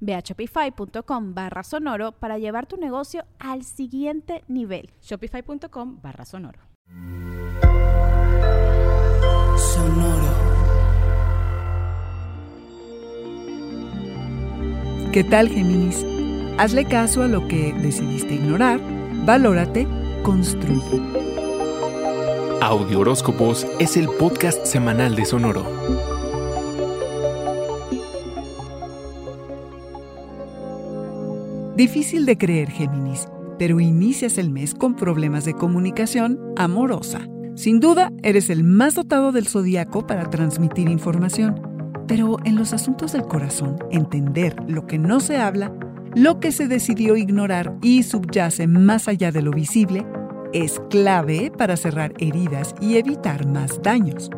Ve a shopify.com barra sonoro para llevar tu negocio al siguiente nivel. Shopify.com barra sonoro. Sonoro. ¿Qué tal, Géminis? Hazle caso a lo que decidiste ignorar, valórate, construye. Audio Horóscopos es el podcast semanal de Sonoro. Difícil de creer, Géminis, pero inicias el mes con problemas de comunicación amorosa. Sin duda, eres el más dotado del zodiaco para transmitir información, pero en los asuntos del corazón, entender lo que no se habla, lo que se decidió ignorar y subyace más allá de lo visible, es clave para cerrar heridas y evitar más daños.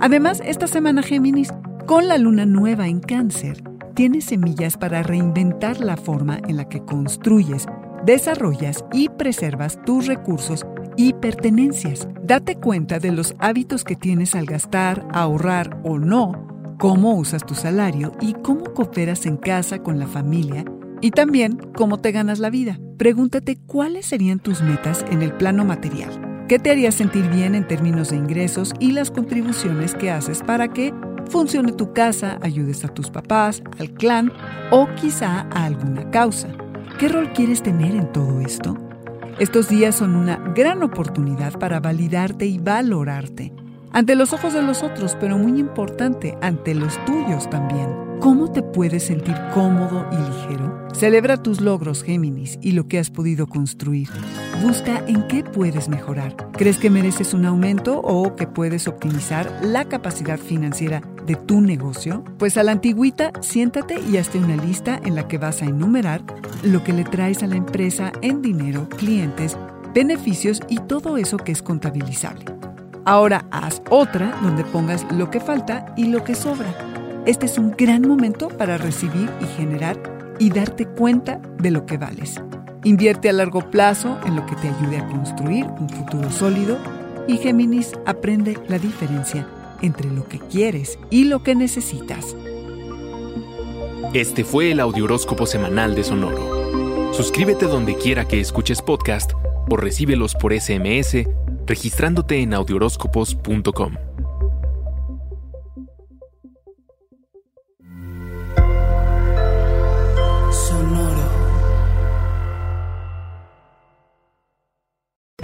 Además, esta semana Géminis, con la luna nueva en cáncer, tienes semillas para reinventar la forma en la que construyes, desarrollas y preservas tus recursos y pertenencias. Date cuenta de los hábitos que tienes al gastar, ahorrar o no, cómo usas tu salario y cómo cooperas en casa con la familia y también cómo te ganas la vida. Pregúntate cuáles serían tus metas en el plano material. ¿Qué te haría sentir bien en términos de ingresos y las contribuciones que haces para que funcione tu casa, ayudes a tus papás, al clan o quizá a alguna causa. ¿Qué rol quieres tener en todo esto? Estos días son una gran oportunidad para validarte y valorarte ante los ojos de los otros, pero muy importante, ante los tuyos también. ¿Cómo te puedes sentir cómodo y ligero? Celebra tus logros, Géminis, y lo que has podido construir. Busca en qué puedes mejorar. ¿Crees que mereces un aumento o que puedes optimizar la capacidad financiera de tu negocio? Pues a la antigüita, siéntate y hazte una lista en la que vas a enumerar lo que le traes a la empresa en dinero, clientes, beneficios y todo eso que es contabilizable. Ahora haz otra donde pongas lo que falta y lo que sobra. Este es un gran momento para recibir y generar y darte cuenta de lo que vales. Invierte a largo plazo en lo que te ayude a construir un futuro sólido y Géminis aprende la diferencia entre lo que quieres y lo que necesitas. Este fue el Audioróscopo Semanal de Sonoro. Suscríbete donde quiera que escuches podcast o recíbelos por SMS registrándote en audioróscopos.com.